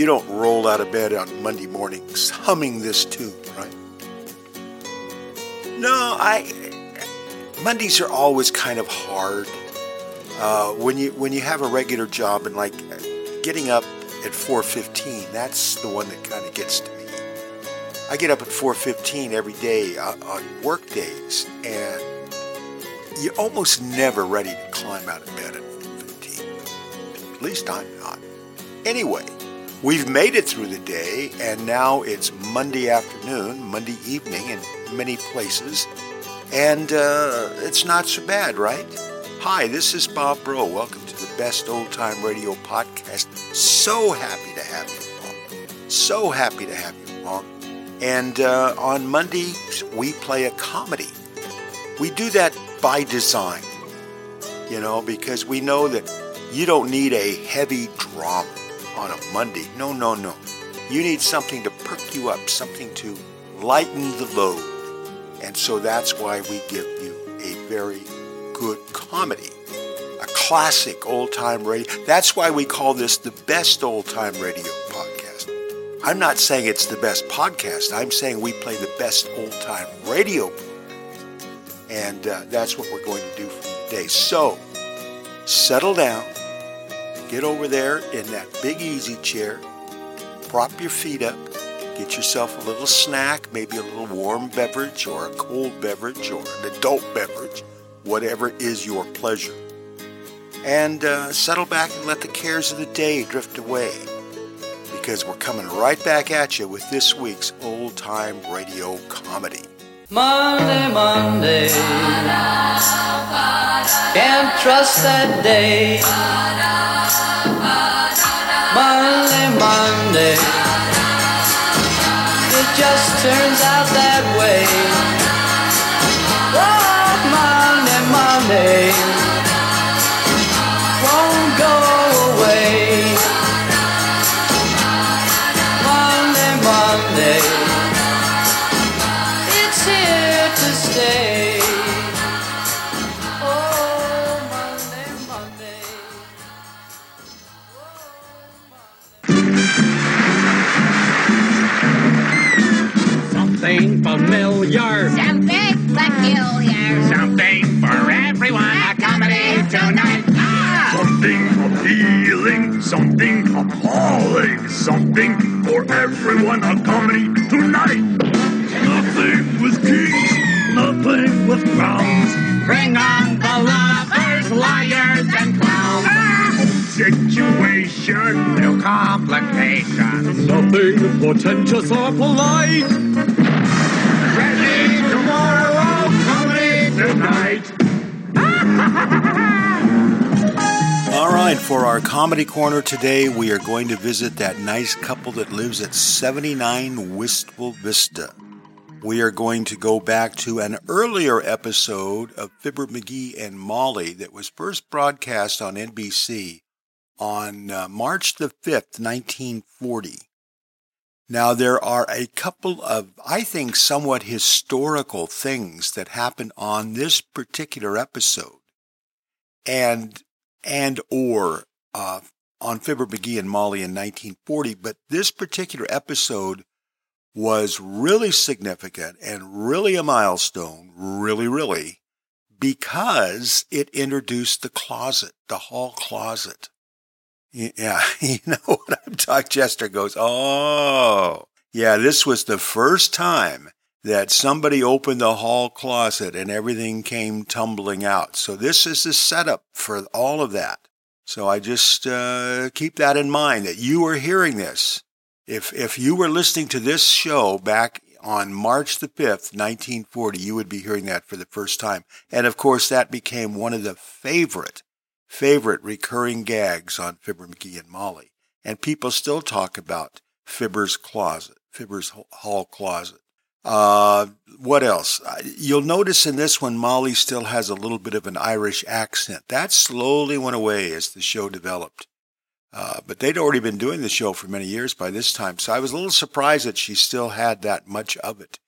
You don't roll out of bed on Monday mornings humming this tune, right? No, I Mondays are always kind of hard. Uh, when you when you have a regular job and like getting up at 4:15, that's the one that kind of gets to me. I get up at 4:15 every day on, on work days, and you're almost never ready to climb out of bed at 4:15. At least I'm not. Anyway, we've made it through the day, and now it's Monday afternoon, Monday evening in many places, and uh, it's not so bad, right? Hi, this is Bob Bro. Welcome to the Best Old Time Radio Podcast. So happy to have you along. So happy to have you along. And uh, on Mondays, we play a comedy. We do that by design, you know, because we know that you don't need a heavy drama on a Monday. No, no, no. You need something to perk you up, something to lighten the load. And so that's why we give you a very good comedy, a classic old time radio. That's why we call this the best old time radio podcast. I'm not saying it's the best podcast. I'm saying we play the best old time radio and uh, that's what we're going to do for today. So, settle down, get over there in that big easy chair, prop your feet up, get yourself a little snack, maybe a little warm beverage or a cold beverage or an adult beverage, whatever is your pleasure. And uh, settle back and let the cares of the day drift away because we're coming right back at you with this week's old time radio comedy. Monday, Monday. Can't trust that day. Monday, Monday. It just turns out that something appalling, something for everyone. A comedy tonight. Nothing with kings, nothing with crowns. Bring on the lovers, liars, and clowns. Situation, No complications. Nothing portentous or polite. Ready tomorrow, comedy tonight. All right, for our comedy corner today, we are going to visit that nice couple that lives at 79 Wistful Vista. We are going to go back to an earlier episode of Fibber McGee and Molly that was first broadcast on NBC on uh, March the 5th, 1940. Now, there are a couple of, I think, somewhat historical things that happened on this particular episode. And and or uh, on Fibber McGee and Molly in 1940, but this particular episode was really significant and really a milestone, really, really, because it introduced the closet, the hall closet. Yeah, you know what I'm talking. Chester goes, oh, yeah, this was the first time that somebody opened the hall closet and everything came tumbling out. So this is the setup for all of that. So I just uh, keep that in mind that you are hearing this. If if you were listening to this show back on March the 5th, 1940, you would be hearing that for the first time. And of course, that became one of the favorite, favorite recurring gags on Fibber McGee and Molly. And people still talk about Fibber's closet, Fibber's hall closet. Uh, what else? Uh, You'll notice in this one, Molly still has a little bit of an Irish accent. That slowly went away as the show developed. Uh, but they'd already been doing the show for many years by this time, so I was a little surprised that she still had that much of it.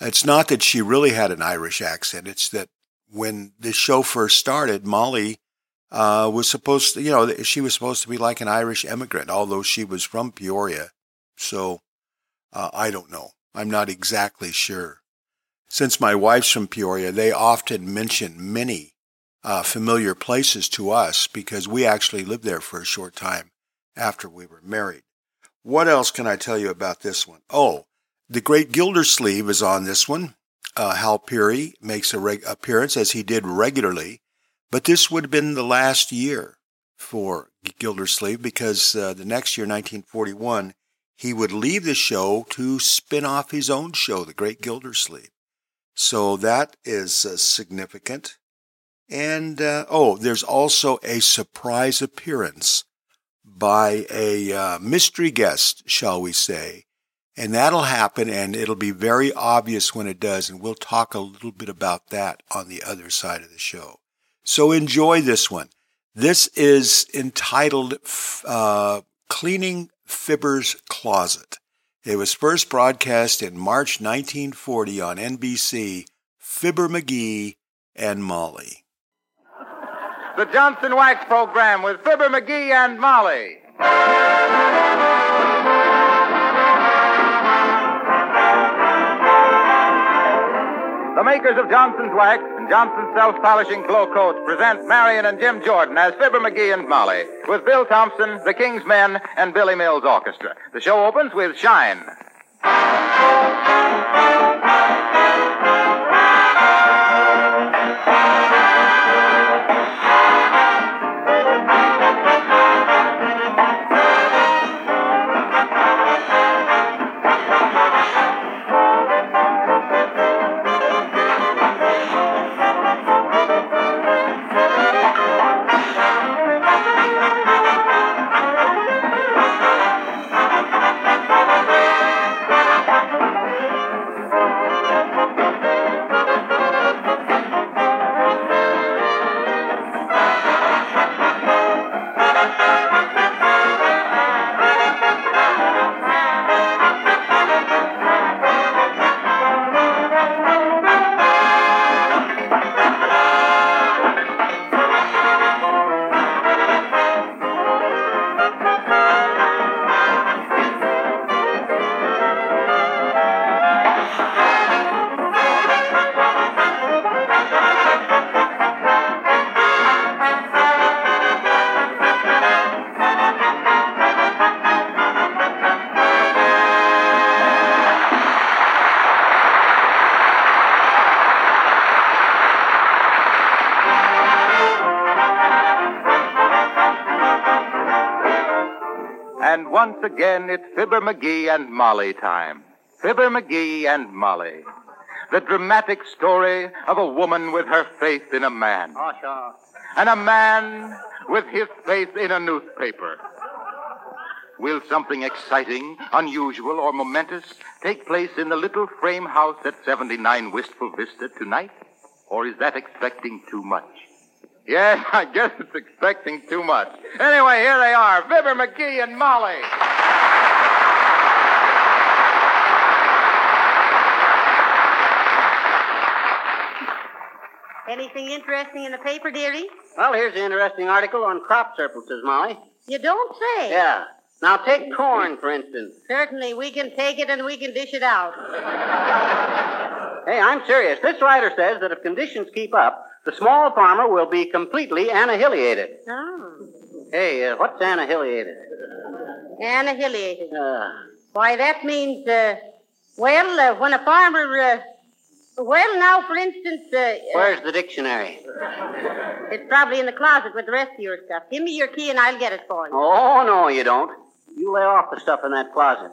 It's not that she really had an Irish accent, it's that when the show first started, Molly uh, was supposed to, you know, she was supposed to be like an Irish immigrant, although she was from Peoria. So uh, I don't know. I'm not exactly sure. Since my wife's from Peoria, they often mention many uh, familiar places to us because we actually lived there for a short time after we were married. What else can I tell you about this one? Oh, the Great Gildersleeve is on this one. Uh, Hal Peary makes a reg- appearance as he did regularly, but this would have been the last year for Gildersleeve because uh, the next year, 1941, he would leave the show to spin off his own show, The Great Gildersleeve. So that is uh, significant. And uh, oh, there's also a surprise appearance by a uh, mystery guest, shall we say. And that'll happen, and it'll be very obvious when it does. And we'll talk a little bit about that on the other side of the show. So enjoy this one. This is entitled uh, Cleaning Fibber's Closet. It was first broadcast in March 1940 on NBC, Fibber McGee and Molly. The Johnson Wax Program with Fibber McGee and Molly. The makers of Johnson's Wax Johnson's Self-Polishing Glo-Coats present Marion and Jim Jordan as Fibber McGee and Molly with Bill Thompson, the King's Men, and Billy Mills Orchestra. The show opens with Shine. Once again, it's Fibber McGee and Molly time. Fibber McGee and Molly. The dramatic story of a woman with her faith in a man. Oh, sure. And a man with his faith in a newspaper. Will something exciting, unusual, or momentous take place in the little frame house at 79 Wistful Vista tonight? Or is that expecting too much? Yes, I guess it's expecting too much. Anyway, here they are, Fibber McGee and Molly. Anything interesting in the paper, dearie? Well, here's an interesting article on crop surpluses, Molly. You don't say. Yeah. Now, take corn, for instance. Certainly, we can take it and we can dish it out. Hey, I'm serious. This writer says that if conditions keep up, the small farmer will be completely annihilated. Oh. Hey, uh, what's annihilated? Annihilated. Uh, Why, that means, uh, well, uh, when a farmer, uh, well, now, for instance, uh, where's the dictionary? it's probably in the closet with the rest of your stuff. Give me your key and I'll get it for you. Oh, no, you don't. You lay off the stuff in that closet.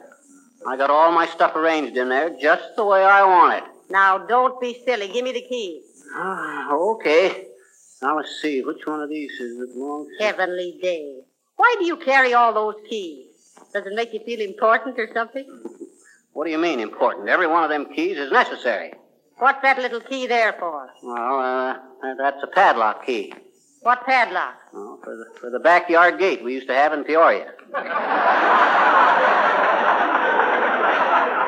I got all my stuff arranged in there just the way I want it. Now, don't be silly. Give me the key. Ah, okay. Now, let's see. Which one of these is it belongs to? Heavenly day. Why do you carry all those keys? Does it make you feel important or something? What do you mean, important? Every one of them keys is necessary. What's that little key there for? Well, uh, that's a padlock key. What padlock? Oh, for the, for the backyard gate we used to have in Peoria.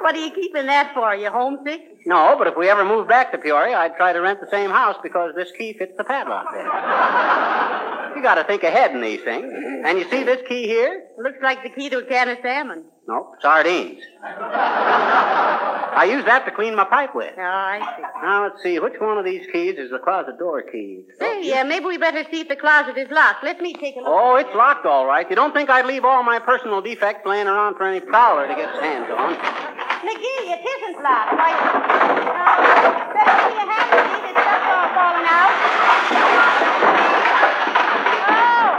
What are you keeping that for? You homesick? No, but if we ever move back to Peoria, I'd try to rent the same house because this key fits the padlock there. got to think ahead in these things. And you see this key here? Looks like the key to a can of salmon. No, sardines. I use that to clean my pipe with. Oh, I see. Now let's see, which one of these keys is the closet door key? Hey, uh, maybe we better see if the closet is locked. Let me take a look. Oh, it's locked all right. You don't think I'd leave all my personal defects laying around for any prowler to get his hands on? McGee, it isn't locked. Why, uh, better see your hand, McGee. The stuff's all falling out. Oh!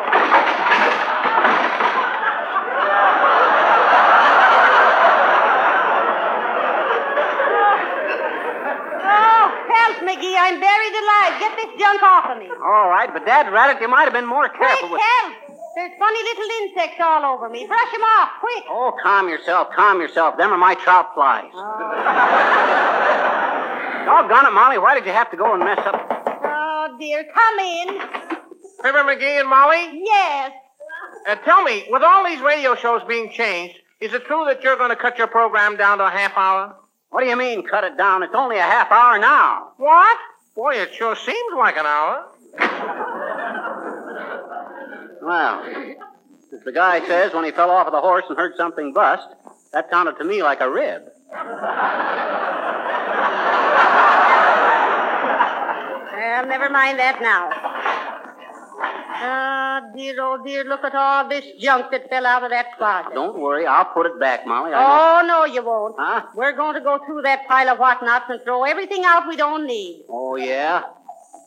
Oh, help, McGee. I'm buried alive. Get this junk off of me. All right, but Dad Raddick, you might have been more Quick, careful with. help! There's funny little insects all over me. Brush them off, quick. Oh, calm yourself, calm yourself. Them are my trout flies. Oh. Doggone it, Molly. Why did you have to go and mess up? Oh, dear. Come in. Fibber McGee and Molly? Yes. Uh, tell me, with all these radio shows being changed, is it true that you're going to cut your program down to a half hour? What do you mean, cut it down? It's only a half hour now. What? Boy, it sure seems like an hour. Well, as the guy says when he fell off of the horse and heard something bust, that sounded to me like a rib. Well, never mind that now. Oh, dear, oh, dear, look at all this junk that fell out of that closet. Don't worry, I'll put it back, Molly. I know- Oh, no, you won't. Huh? We're going to go through that pile of whatnots and throw everything out we don't need. Oh, yeah?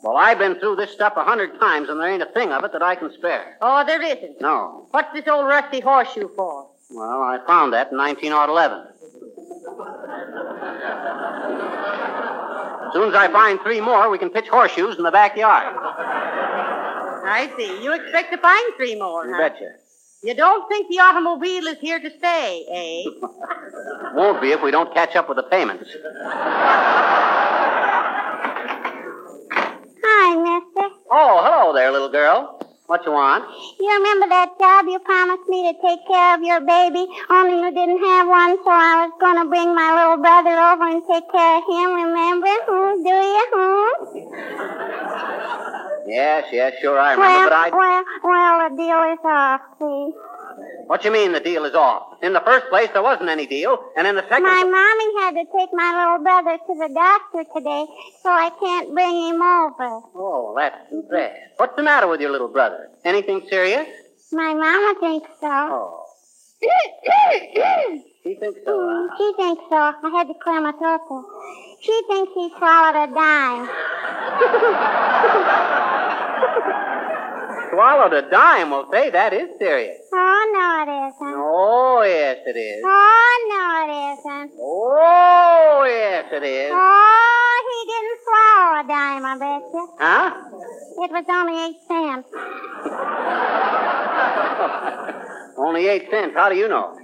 Well, I've been through this stuff a hundred times, and there ain't a thing of it that I can spare. Oh, there isn't. No. What's this old rusty horseshoe for? Well, I found that in 1911. As soon as I find three more, we can pitch horseshoes in the backyard. I see. You expect to find three more, You huh? betcha. You don't think the automobile is here to stay, eh? Won't be if we don't catch up with the payments. Hi, mister. Oh, hello there, little girl. What you want? You remember that job you promised me to take care of your baby, only you didn't have one, so I was going to bring my little brother over and take care of him, remember? Hmm, do you? Hmm? Yes, yes, sure I remember, well, but I. well, well, the deal is off, see. What you mean the deal is off? In the first place, there wasn't any deal, and in the second. My mommy had to take my little brother to the doctor today, so I can't bring him over. Oh, that's too bad. What's the matter with your little brother? Anything serious? My mama thinks so. Oh, he thinks so. Mm, huh? she thinks so. I had to clear my throat. She thinks he swallowed a dime. Swallowed a dime. Well, say that is serious. Oh, no, it isn't. Oh, yes, it is. Oh, no, it isn't. Oh, yes, it is. Oh, he didn't swallow a dime, I bet you. Huh? It was only eight cents. Only eight cents. How do you know?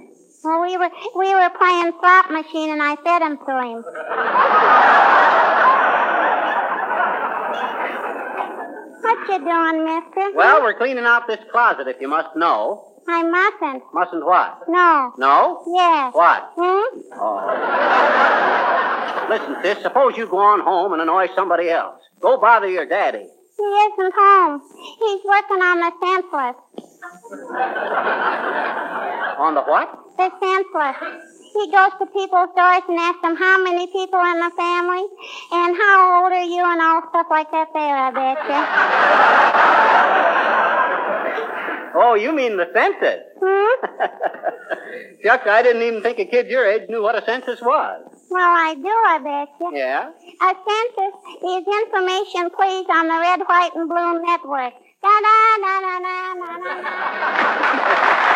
Well, we were we were playing slot machine, and I fed him to him. what you doing, Mister? Well, we're cleaning out this closet, if you must know. I mustn't. Mustn't what? No. No? Yes. What? Hmm? Listen, sis, suppose you go on home and annoy somebody else. Go bother your daddy. He isn't home. He's working on the senseless. On the what? The senseless. He goes to people's doors and asks them how many people in the family and how old are you and all stuff like that there, I betcha. Oh, you mean the census. Hmm? Chuck, I didn't even think a kid your age knew what a census was. Well, I do, I betcha. Yeah? A census is information, please, on the red, white, and blue network. Da da da da da da da.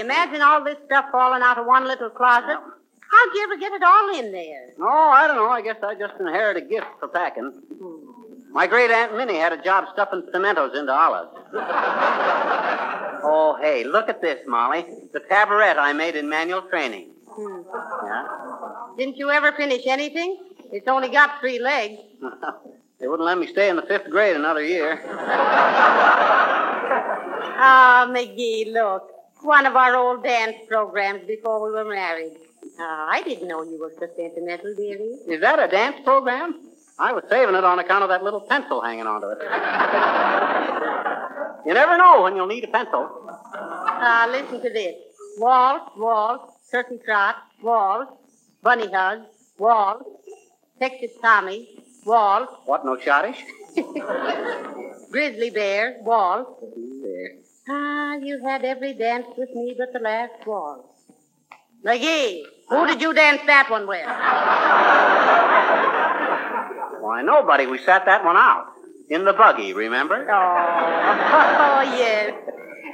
McGee. Imagine all this stuff falling out of one little closet. How'd you ever get it all in there? Oh, I don't know. I guess I just inherited a gift for packing. My great Aunt Minnie had a job stuffing pimentos into olives. oh, hey, look at this, Molly. The taboret I made in manual training. Hmm. Yeah? Didn't you ever finish anything? It's only got three legs. they wouldn't let me stay in the fifth grade another year. Ah, McGee, look. One of our old dance programs before we were married. Ah, I didn't know you were so sentimental, dearie. Is that a dance program? I was saving it on account of that little pencil hanging onto it. you never know when you'll need a pencil. Ah, listen to this. Waltz, waltz, turkey trot, waltz, bunny hug, waltz, Texas Tommy, waltz, What, no schottische? grizzly bear, waltz. There. Ah, you had every dance with me but the last one. McGee, who did you dance that one with? Why, nobody. We sat that one out. In the buggy, remember? Oh, oh yes.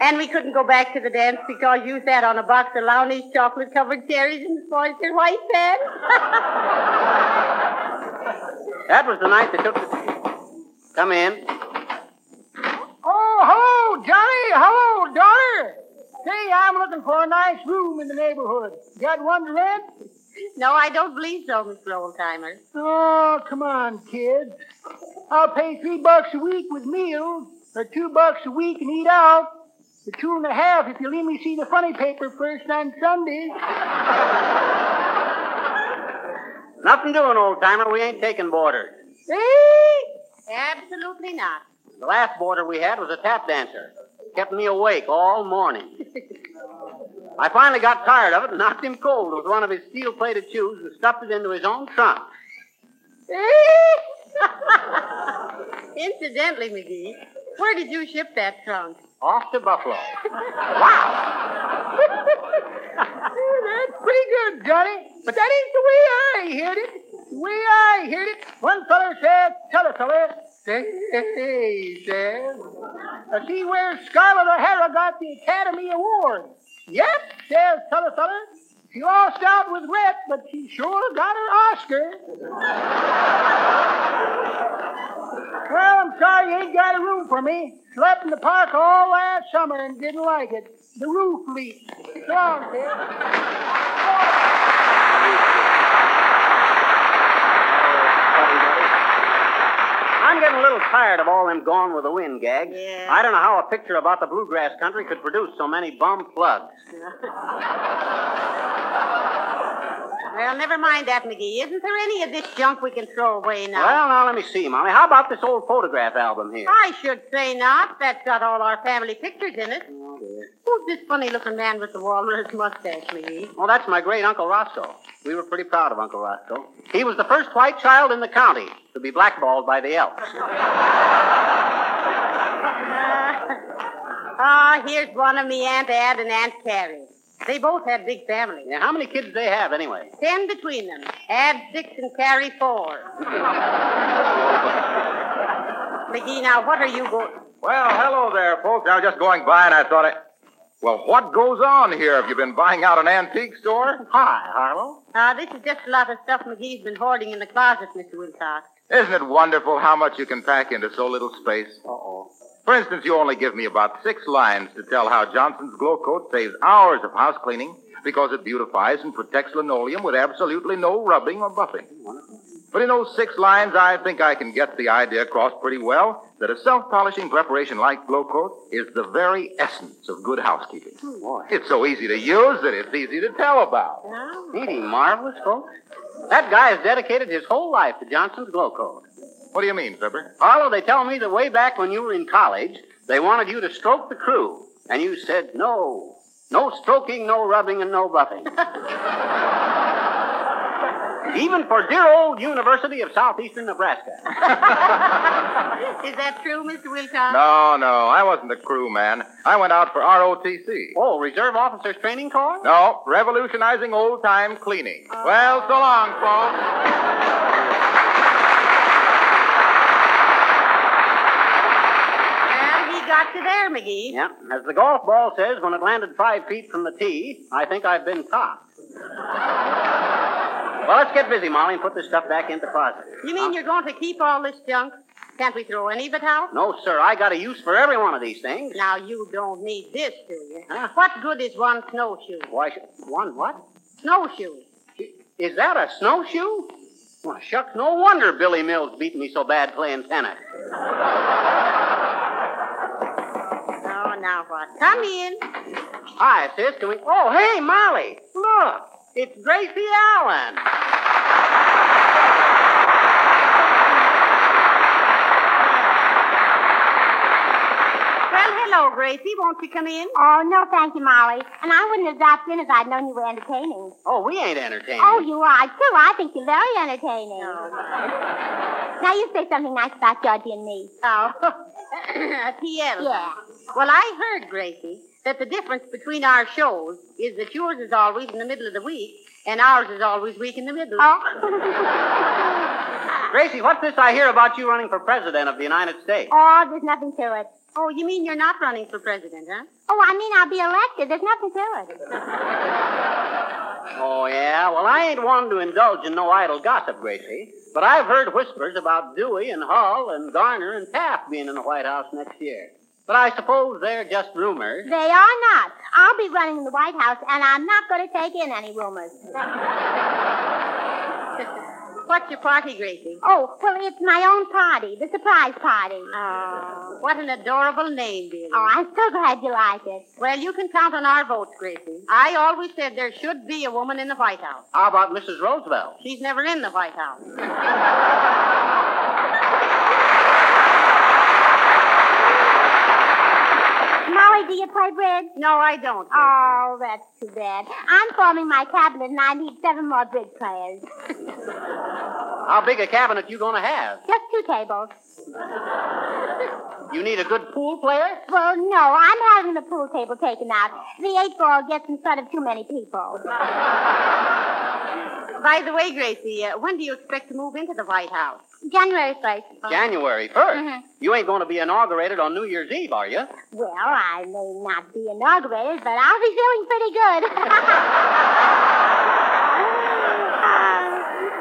And we couldn't go back to the dance because you sat on a box of Lowney's chocolate covered cherries and spoiled your white pants. That was the night they took the. Come in. Oh, hello, Johnny. Hello, daughter. Say, I'm looking for a nice room in the neighborhood. Got one to rent? no, I don't believe so, Mr. Oldtimer. Oh, come on, kids. I'll pay three bucks a week with meals, or two bucks a week and eat out, or two and a half if you let me see the funny paper first on Sundays. Nothing doing, old timer. We ain't taking boarders. Eh? Absolutely not. The last boarder we had was a tap dancer. Kept me awake all morning. I finally got tired of it and knocked him cold with one of his steel plated shoes and stuffed it into his own trunk. Incidentally, McGee, where did you ship that trunk? Off to Buffalo. Wow! That's pretty good, Johnny. But that ain't the way I heard it. The way I heard it, one feller said, t'other feller, hey, says, I see where Scarlett O'Hara got the Academy Award. Yep, says t'other feller. She lost out with Rhett, but she sure got her Oscar. well, I'm sorry you ain't got a room for me. Slept in the park all last summer and didn't like it. The roof leaked. Long, kid. I'm getting a little tired of all them Gone with the Wind gags. Yeah. I don't know how a picture about the bluegrass country could produce so many bum plugs. Well, never mind that, McGee. Isn't there any of this junk we can throw away now? Well, now let me see, Molly. How about this old photograph album here? I should say not. That's got all our family pictures in it. Oh, dear. Who's this funny-looking man with the walrus mustache, McGee? Well, that's my great Uncle Roscoe. We were pretty proud of Uncle Roscoe. He was the first white child in the county to be blackballed by the Elks. Ah, here's one of me Aunt Ad and Aunt Carrie. They both had big families. Yeah, how many kids do they have anyway? Ten between them. Add six and carry four. McGee, now what are you going? Well, hello there, folks. I was just going by and I thought I. Well, what goes on here? Have you been buying out an antique store? Hi, Harlow. Uh, this is just a lot of stuff McGee's been hoarding in the closet, Mr. Wilcox. Isn't it wonderful how much you can pack into so little space? Uh-oh. For instance, you only give me about six lines to tell how Johnson's Glo-Coat saves hours of house cleaning because it beautifies and protects linoleum with absolutely no rubbing or buffing. But in those six lines, I think I can get the idea across pretty well that a self-polishing preparation like Glo-Coat is the very essence of good housekeeping. Oh, boy. It's so easy to use that it's easy to tell about. Ain't he marvelous, folks? That guy has dedicated his whole life to Johnson's Glo-Coat. What do you mean, Fibber? Harlow, they tell me that way back when you were in college, they wanted you to stroke the crew, and you said no. No stroking, no rubbing, and no buffing. Even for dear old University of Southeastern Nebraska. Is that true, Mr. Wilcox? No, no, I wasn't a crew man. I went out for ROTC. Oh, Reserve Officers Training Corps? No, revolutionizing old time cleaning. Well, so long, folks. Well, he got you there, McGee. Yeah, as the golf ball says, when it landed five feet from the tee, I think I've been topped. well, let's get busy, Molly, and put this stuff back in the closet. You mean you're going to keep all this junk? Can't we throw any of it out? No, sir, I got a use for every one of these things. Now, you don't need this, do you? Huh? What good is one snowshoe? Why, one what? Snowshoe. Is that a snowshoe? Well, shucks, no wonder Billy Mills beat me so bad playing tennis. Now what? Come in. Hi, sis. Can we? Oh, hey, Molly. Look, it's Gracie Allen. Well, hello, Gracie. Won't you come in? Oh, no, thank you, Molly. And I wouldn't have dropped in if I'd known you were entertaining. Oh, we ain't entertaining. Oh, you are, too. I think you're very entertaining. Now, you say something nice about Georgie and me. Oh. T.L. Yeah. Well, I heard, Gracie, that the difference between our shows is that yours is always in the middle of the week and ours is always week in the middle. Oh. Gracie, what's this I hear about you running for president of the United States? oh, there's nothing to it. Oh, you mean you're not running for president, huh? Oh, I mean, I'll be elected. There's nothing to it. Oh, yeah? Well, I ain't one to indulge in no idle gossip, Gracie. But I've heard whispers about Dewey and Hull and Garner and Taft being in the White House next year. But I suppose they're just rumors. They are not. I'll be running in the White House, and I'm not going to take in any rumors. What's your party, Gracie? Oh, well, it's my own party, the surprise party. Oh, what an adorable name, dear. Oh, I'm so glad you like it. Well, you can count on our votes, Gracie. I always said there should be a woman in the White House. How about Mrs. Roosevelt? She's never in the White House. Molly, do you play bridge? No, I don't. Oh, that's too bad. I'm forming my cabinet, and I need seven more bridge players. How big a cabinet you gonna have? Just two tables. You need a good pool player? Well, no, I'm having the pool table taken out. The eight ball gets in front of too many people. By the way, Gracie, uh, when do you expect to move into the White House? January 1st. January 1st. Mhm. You ain't going to be inaugurated on New Year's Eve, are you? Well, I may not be inaugurated, but I'll be feeling pretty good.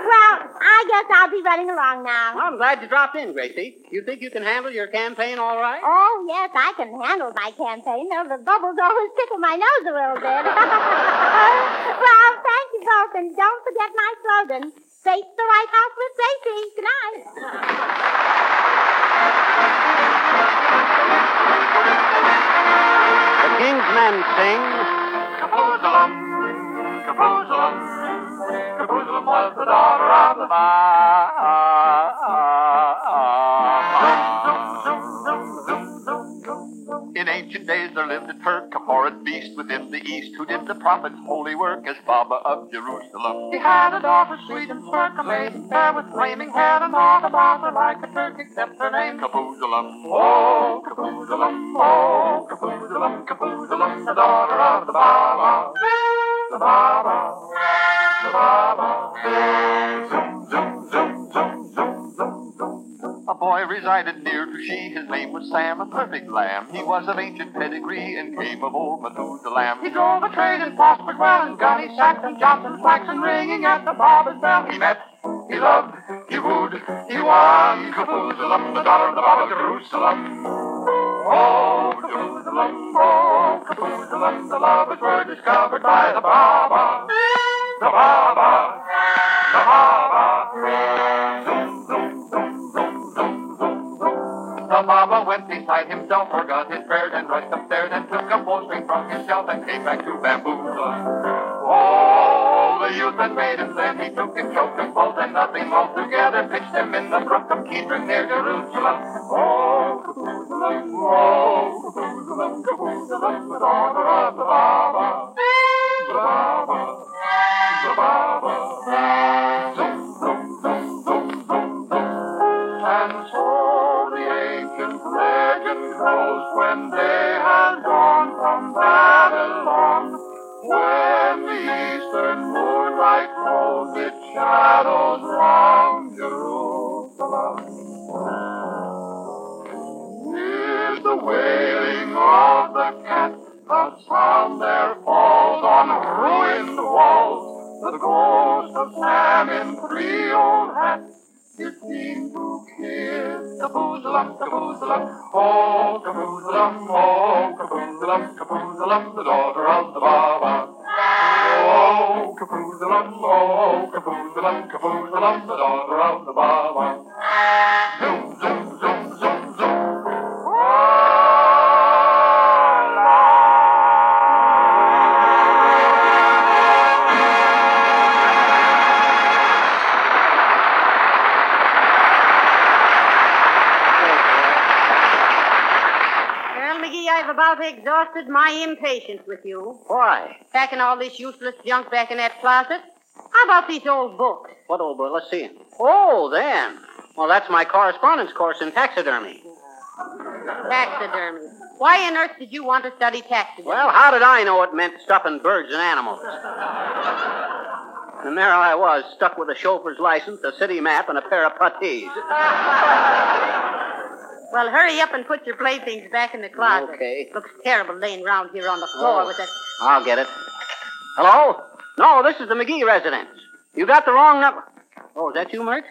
well, I guess I'll be running along now. Well, I'm glad you dropped in, Gracie. You think you can handle your campaign all right? Oh, yes, I can handle my campaign, though the bubbles always tickle my nose a little bit. well, thank you both, and don't forget my slogan. Face the right House with safety. Good night. The King's Men sing. Kaboozlum, Kaboozlum, Kaboozlum was the daughter of the In ancient days there lived a Turk, a horrid beast within the East, who did the prophet's holy work as Baba of Jerusalem. He had a daughter sweet and smirk, a maiden fair with flaming hair, and all about her like a Turk, except her name Kaboozlum. Oh, Kaboozlum, oh, Kaboozlum, Kaboozlum, the daughter of the Baba. The Baba, the Baba. Zoom, zoom, zoom, zoom, zoom, zoom, zoom. A boy resided near to she, his name was Sam, a perfect lamb. He was of ancient pedigree and came of old Methuselah. He drove a trade and prospered well, and Gunny, Saxon, Johnson, Flaxen, ringing at the barber's bell. He met, he loved, he wooed, he won. Kaboozlum, the daughter of the Baba Jerusalem. Oh, Jerusalem, oh, Kaboozlum, the lovers were discovered by the Baba. The Baba, Beside himself, forgot his prayers, and rushed upstairs and took a bowstring from his shelf and came back to bamboozle. Oh, the youth and maidens then he took and choked them both, and nothing altogether pitched them in the brook of Kidron near Jerusalem. Oh, Kaboozlum, oh, Kaboozlum, Kaboozlum, the daughter about exhausted my impatience with you. Why? Packing all this useless junk back in that closet. How about these old books? What old boy? Let's see. Oh, them. Well, that's my correspondence course in taxidermy. Taxidermy. Why on earth did you want to study taxidermy? Well, how did I know it meant stuffing birds and animals? And there I was, stuck with a chauffeur's license, a city map, and a pair of puttees. Well, hurry up and put your playthings back in the closet. Okay. Looks terrible laying around here on the floor Oh. with that. I'll get it. Hello? No, this is the McGee residence. You got the wrong number. Oh, is that you, Mert?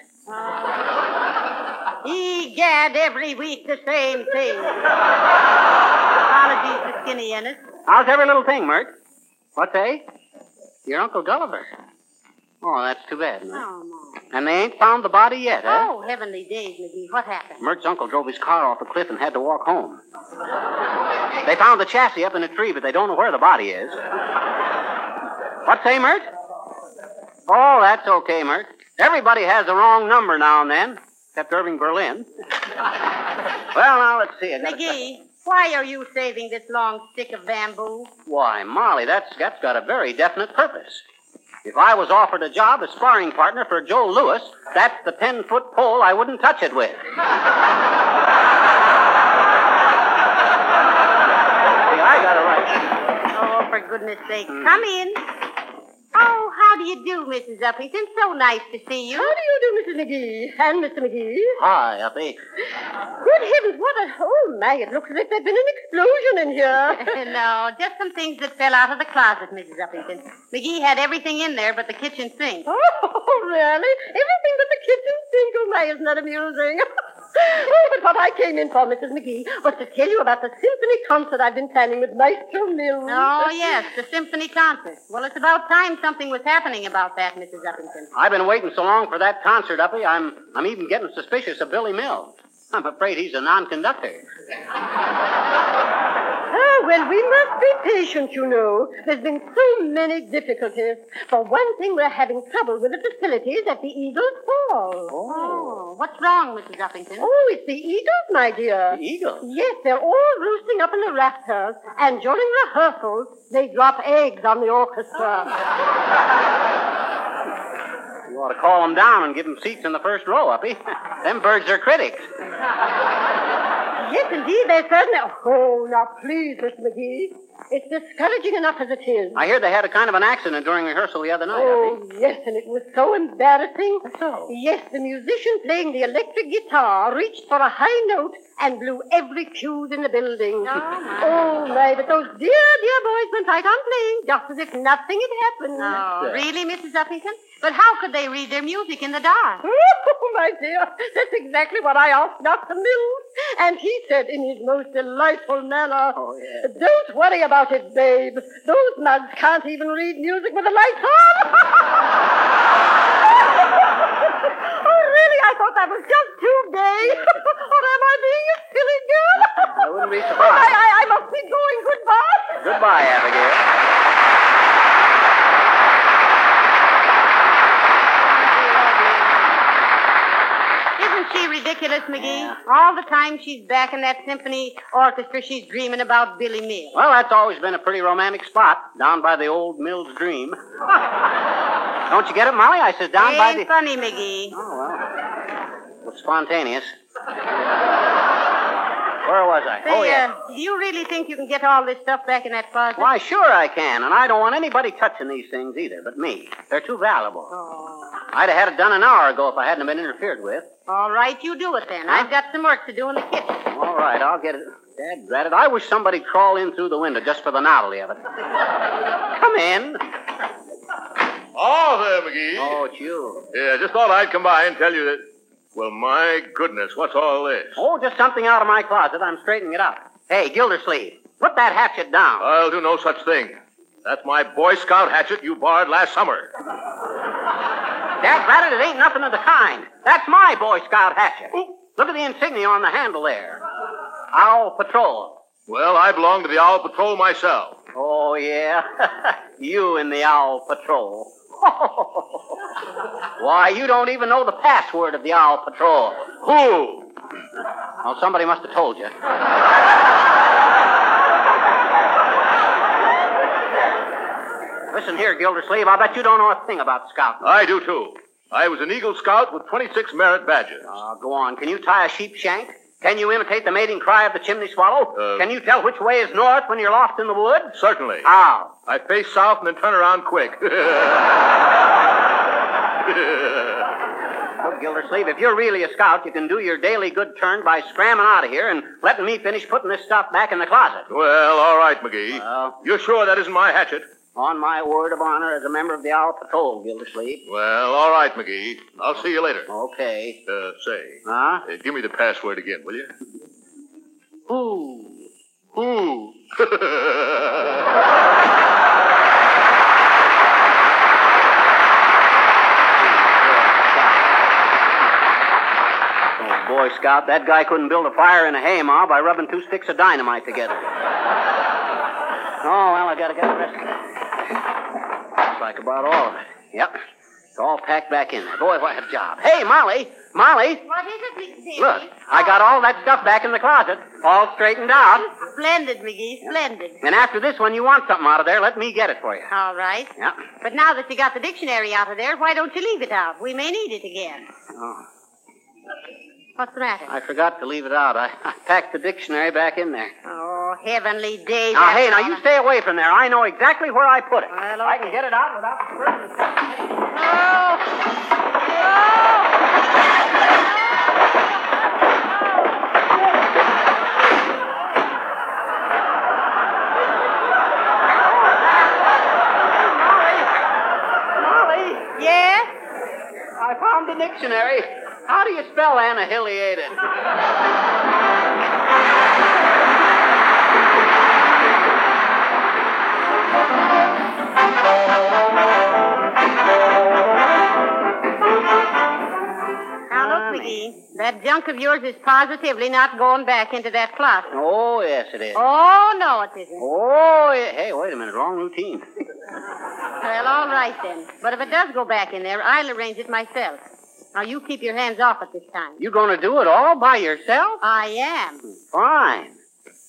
Egad, every week the same thing. Apologies to Skinnay Ennis. How's every little thing, Mert? What they? Your Uncle Gulliver. Oh, that's too bad. Oh, no. And they ain't found the body yet, huh? Oh, heavenly days, McGee. What happened? Mert's uncle drove his car off a cliff and had to walk home. They found the chassis up in a tree, but they don't know where the body is. What say, Mert? Oh, that's okay, Mert. Everybody has the wrong number now and then, except Irving Berlin. well, now let's see. McGee, why are you saving this long stick of bamboo? Why, Molly, that's that's got a very definite purpose. If I was offered a job as sparring partner for Joe Louis, that's the ten foot pole I wouldn't touch it with. See, I got it right. Oh, for goodness sake. Come in. Oh, how do you do, Mrs. Uppington? So nice to see you. How do you do, Mrs. McGee? And Mr. McGee? Hi, Uppy. Good heavens, what a... Oh, my, it looks as if there'd been an explosion in here. no, just some things that fell out of the closet, Mrs. Uppington. McGee had everything in there but the kitchen sink. Oh, really? Everything but the kitchen sink. Oh, my, isn't that amusing? Oh, but what I came in for, Mrs. McGee, was to tell you about the symphony concert I've been planning with Maestro Mills. Oh, yes, the symphony concert. Well, it's about time something was happening about that, Mrs. Uppington. I've been waiting so long for that concert, Uppy. I'm I'm even getting suspicious of Billy Mills. I'm afraid he's a non-conductor. Well, we must be patient, you know. There's been so many difficulties. For one thing, we're having trouble with the facilities at the Eagles Hall. Oh, what's wrong, Mrs. Uppington? Oh, it's the Eagles, my dear. The Eagles? Yes, they're all roosting up in the rafters, and during rehearsals, they drop eggs on the orchestra. Oh. You ought to call them down and give them seats in the first row, Uppy. them birds are critics. Yes, indeed, they certainly. Oh, now please, Miss McGee. It's discouraging enough as it is. I hear they had a kind of an accident during rehearsal the other night, Oh, yes, and it was so embarrassing. So? Yes, the musician playing the electric guitar reached for a high note and blew every fuse in the building. Oh, my. Oh, my, but those dear, dear boys went right on playing, just as if nothing had happened. Oh, really, Mrs. Uppington? But how could they read their music in the dark? Oh, my dear, that's exactly what I asked Dr. Mills. And he said in his most delightful manner, Oh, yeah. Don't worry about it, babe. Those mugs can't even read music with the lights on. I thought that was just too gay. or am I being a silly girl? I wouldn't be surprised. I, I, I must be going. Goodbye. Goodbye, Abigail. Isn't she ridiculous, McGee? All the time she's back in that symphony orchestra, she's dreaming about Billy Mills. Well, that's always been a pretty romantic spot, down by the old Mills Dream. Don't you get it, Molly? I said down by Ain't the. funny, McGee. Oh, well. It was spontaneous. Where was I? Say, oh, yeah. uh, do you really think you can get all this stuff back in that closet? Why, sure I can, and I don't want anybody touching these things either, but me. They're too valuable. Oh. I'd have had it done an hour ago if I hadn't been interfered with. All right, you do it then. I've got some work to do in the kitchen. All right, I'll get it. Dad, drat it. I wish somebody'd crawl in through the window just for the novelty of it. Come in. Oh, there, McGee. Oh, it's you. Yeah, just thought I'd come by and tell you that. Well, my goodness, what's all this? Oh, just something out of my closet. I'm straightening it up. Hey, Gildersleeve, put that hatchet down. I'll do no such thing. That's my Boy Scout hatchet you borrowed last summer. Dad Ratted, it ain't nothing of the kind. That's my Boy Scout hatchet. Look at the insignia on the handle there. Owl Patrol. Well, I belong to the Owl Patrol myself. Oh, yeah? you in the Owl Patrol. Why, you don't even know the password of the Owl Patrol. Who? Well, somebody must have told you. Listen here, Gildersleeve. I bet you don't know a thing about scouting. I do, too. I was an Eagle Scout with 26 merit badges. Uh, go on. Can you tie a sheep shank? Can you imitate the mating cry of the chimney swallow? Uh, Can you tell which way is north when you're lost in the woods? Certainly. How? I face south and then turn around quick. Look, Gildersleeve, if you're really a scout, you can do your daily good turn by scramming out of here and letting me finish putting this stuff back in the closet. well, all right, McGee. You're sure that isn't my hatchet? On my word of honor as a member of the Owl Patrol, Gildersleeve. Well, all right, McGee. I'll see you later. Okay. Uh, say, Huh? uh, give me the password again, will you? Ooh. Who? Oh, Boy Scout, that guy couldn't build a fire in a haymow by rubbing two sticks of dynamite together. Oh, well, I gotta get the rest of it. Looks like about all of it. Yep. It's all packed back in there. Boy, what a job. Hey, Molly! Molly! What is it, McGee? Look, I got all that stuff back in the closet, all straightened out. Splendid, McGee, splendid. And after this one, you want something out of there, let me get it for you. All right. Yeah. But now that you got the dictionary out of there, why don't you leave it out? We may need it again. Oh, What's the matter? I forgot to leave it out. I, I packed the dictionary back in there. Oh, heavenly days. Now, hey, now you stay away from there. I know exactly where I put it. Well, I can get it out without disturbing Molly, Yes? I found the dictionary. How do you spell annihilated? That junk of yours is positively not going back into that closet. Oh, yes, it is. Oh, no, it isn't. Oh, yeah. hey, wait a minute. Wrong routine. Well, all right then. But if it does go back in there, I'll arrange it myself. Now, you keep your hands off at this time. You're going to do it all by yourself? I am. Fine.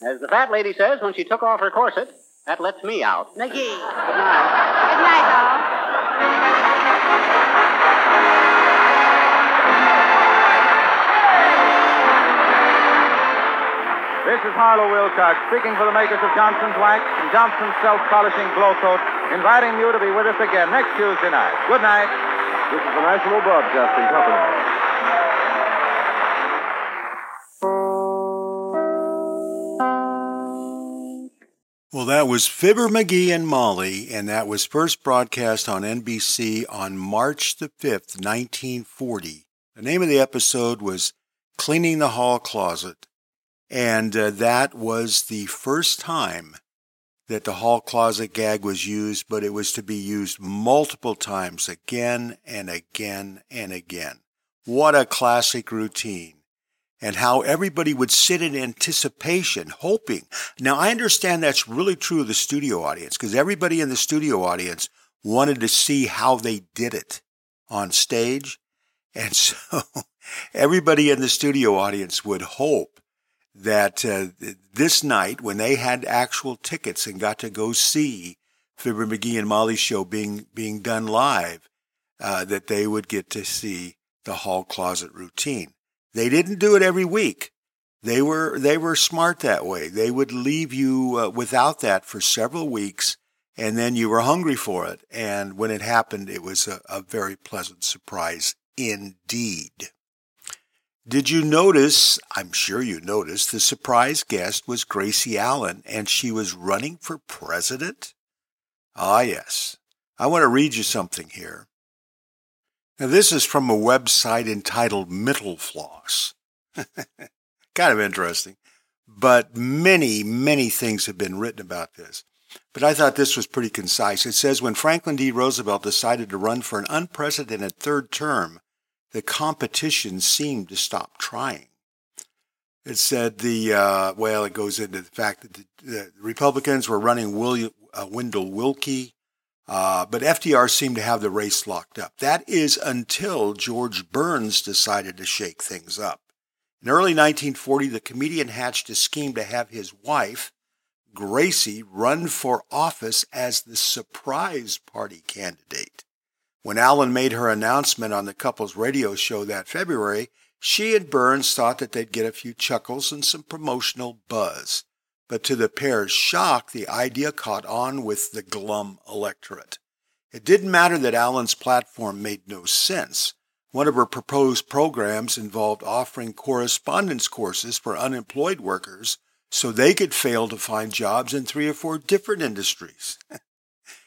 As the fat lady says when she took off her corset, that lets me out. McGee. Good night. Good night, all. Is Harlow Wilcox speaking for the makers of Johnson's Wax and Johnson's Self Polishing Glo-Coat, inviting you to be with us again next Tuesday night. Good night. This is the National Broadcasting Company. Well, that was Fibber McGee and Molly, and that was first broadcast on NBC on March the 5th, 1940. The name of the episode was Cleaning the Hall Closet, and uh, that was the first time that the hall closet gag was used, but it was to be used multiple times again and again and again. What a classic routine and how everybody would sit in anticipation, hoping. Now, I understand that's really true of the studio audience because everybody in the studio audience wanted to see how they did it on stage. And so everybody in the studio audience would hope that uh, this night, when they had actual tickets and got to go see Fibber McGee and Molly's show being, being done live, uh, that they would get to see the hall closet routine. They didn't do it every week. They were they were smart that way. They would leave you uh, without that for several weeks, and then you were hungry for it. And when it happened, it was a, a very pleasant surprise indeed. Did you notice? I'm sure you noticed the surprise guest was Gracie Allen, and she was running for president. Ah, yes. I want to read you something here. Now, this is from a website entitled Mental Floss. kind of interesting. But many, many things have been written about this. But I thought this was pretty concise. It says when Franklin D. Roosevelt decided to run for an unprecedented third term, the competition seemed to stop trying. It said the, uh, well, it goes into the fact that the, the Republicans were running William, uh, Wendell Willkie, uh, but FDR seemed to have the race locked up. That is until George Burns decided to shake things up. In early 1940, the comedian hatched a scheme to have his wife, Gracie, run for office as the surprise party candidate. When Allen made her announcement on the couple's radio show that February, she and Burns thought that they'd get a few chuckles and some promotional buzz. But to the pair's shock, the idea caught on with the glum electorate. It didn't matter that Allen's platform made no sense. One of her proposed programs involved offering correspondence courses for unemployed workers so they could fail to find jobs in three or four different industries.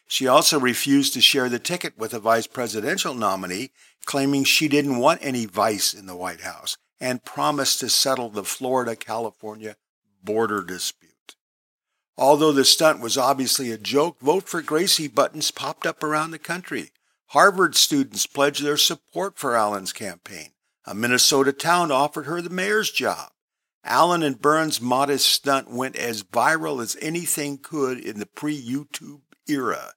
she also refused to share the ticket with a vice presidential nominee, claiming she didn't want any vice in the White House, and promised to settle the Florida California border dispute. Although the stunt was obviously a joke, Vote for Gracie buttons popped up around the country. Harvard students pledged their support for Allen's campaign. A Minnesota town offered her the mayor's job. Allen and Burns' modest stunt went as viral as anything could in the pre YouTube era.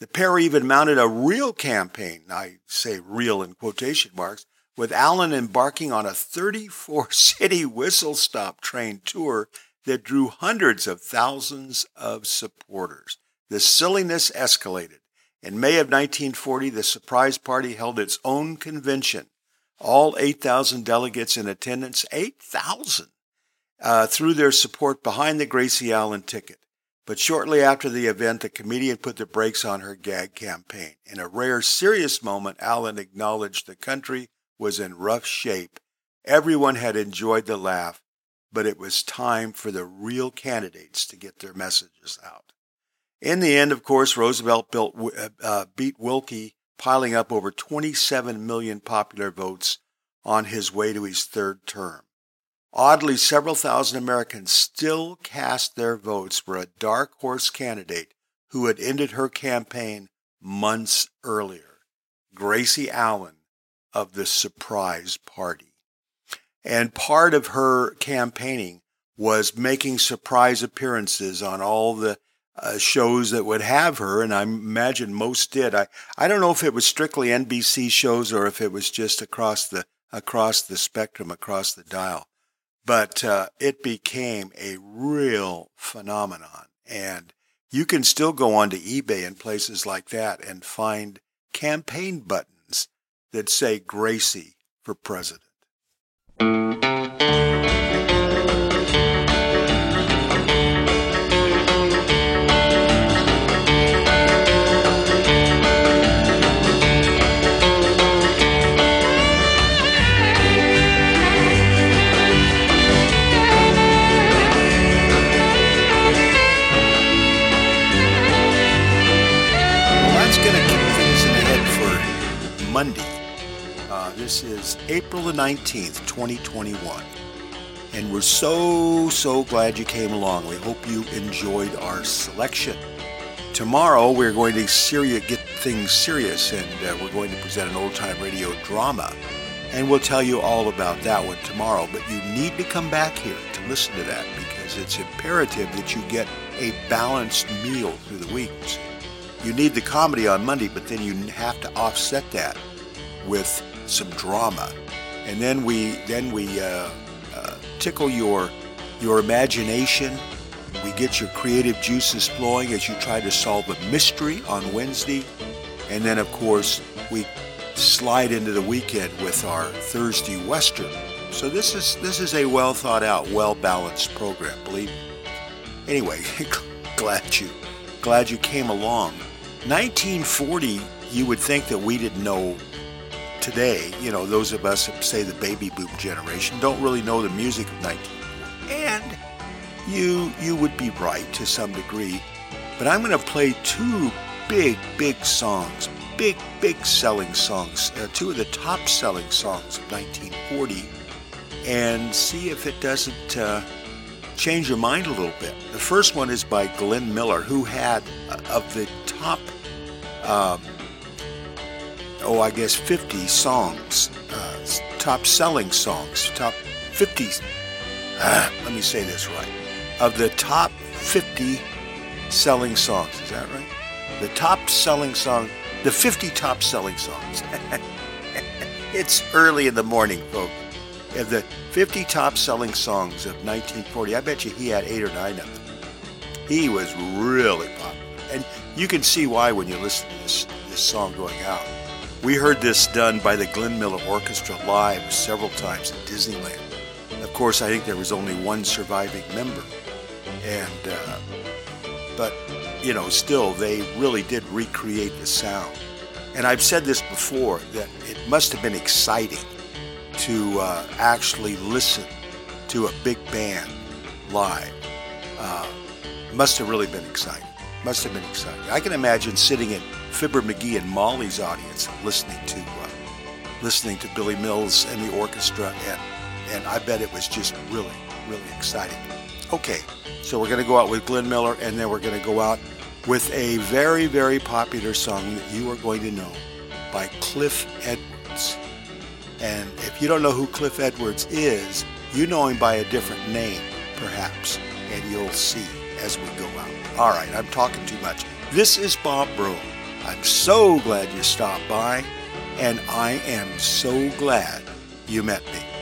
The pair even mounted a real campaign, I say real in quotation marks, with Allen embarking on a 34 city whistle stop train tour that drew hundreds of thousands of supporters. The silliness escalated. In May of 1940, the surprise party held its own convention. All 8,000 delegates in attendance, 8,000, uh, threw their support behind the Gracie Allen ticket. But shortly after the event, the comedian put the brakes on her gag campaign. In a rare, serious moment, Allen acknowledged the country was in rough shape. Everyone had enjoyed the laugh, but it was time for the real candidates to get their messages out. In the end, of course, Roosevelt built, uh, uh, beat Willkie, piling up over 27 million popular votes on his way to his third term. Oddly, several thousand Americans still cast their votes for a dark horse candidate who had ended her campaign months earlier, Gracie Allen of the Surprise Party. And part of her campaigning was making surprise appearances on all the uh, shows that would have her, and I imagine most did. I, I don't know if it was strictly NBC shows or if it was just across the across the spectrum, across the dial, but uh, it became a real phenomenon. And you can still go onto eBay and places like that and find campaign buttons that say Gracie for president. This is April the 19th, 2021. And we're so, so glad you came along. We hope you enjoyed our selection. Tomorrow, we're going to seri- get things serious and uh, we're going to present an old time radio drama. And we'll tell you all about that one tomorrow. But you need to come back here to listen to that because it's imperative that you get a balanced meal through the week you need the comedy on Monday, but then you have to offset that with some drama, and then we then we uh, uh, tickle your your imagination. We get your creative juices flowing as you try to solve a mystery on Wednesday, and then of course we slide into the weekend with our Thursday Western. So this is this is a well thought out, well balanced program. Believe me. Anyway, glad you glad you came along. 1940, you would think that we didn't know today, you know, those of us say the baby boom generation don't really know the music of 1940. And you you would be right to some degree, but I'm going to play two big big songs big, big selling songs, uh, two of the top selling songs of 1940, and see if it doesn't uh, change your mind a little bit. The first one is by Glenn Miller, who had uh, of the top, um, oh, I guess 50 songs, uh, top selling songs, top 50. Uh, let me say this right. Of the top 50 selling songs, is that right? The top selling song, the 50 top selling songs. it's early in the morning, folks. Of the 50 top selling songs of 1940, I bet you he had eight or nine of them. He was really popular. And you can see why when you listen to this, this song going out. We heard this done by the Glenn Miller Orchestra live several times at Disneyland. Of course, I think there was only one surviving member. And, uh, but, you know, still, they really did recreate the sound. And I've said this before that it must have been exciting to uh, actually listen to a big band live. Uh, must have really been exciting. Must have been exciting. I can imagine sitting in Fibber McGee and Molly's audience listening to uh, listening to Billy Mills and the orchestra, and and I bet it was just really, really exciting. Okay, so we're going to go out with Glenn Miller, and then we're going to go out with a very, very popular song that you are going to know by Cliff Edwards. And if you don't know who Cliff Edwards is, you know him by a different name, perhaps, and you'll see as we go out. All right, I'm talking too much. This is Bob Broom. I'm so glad you stopped by, and I am so glad you met me.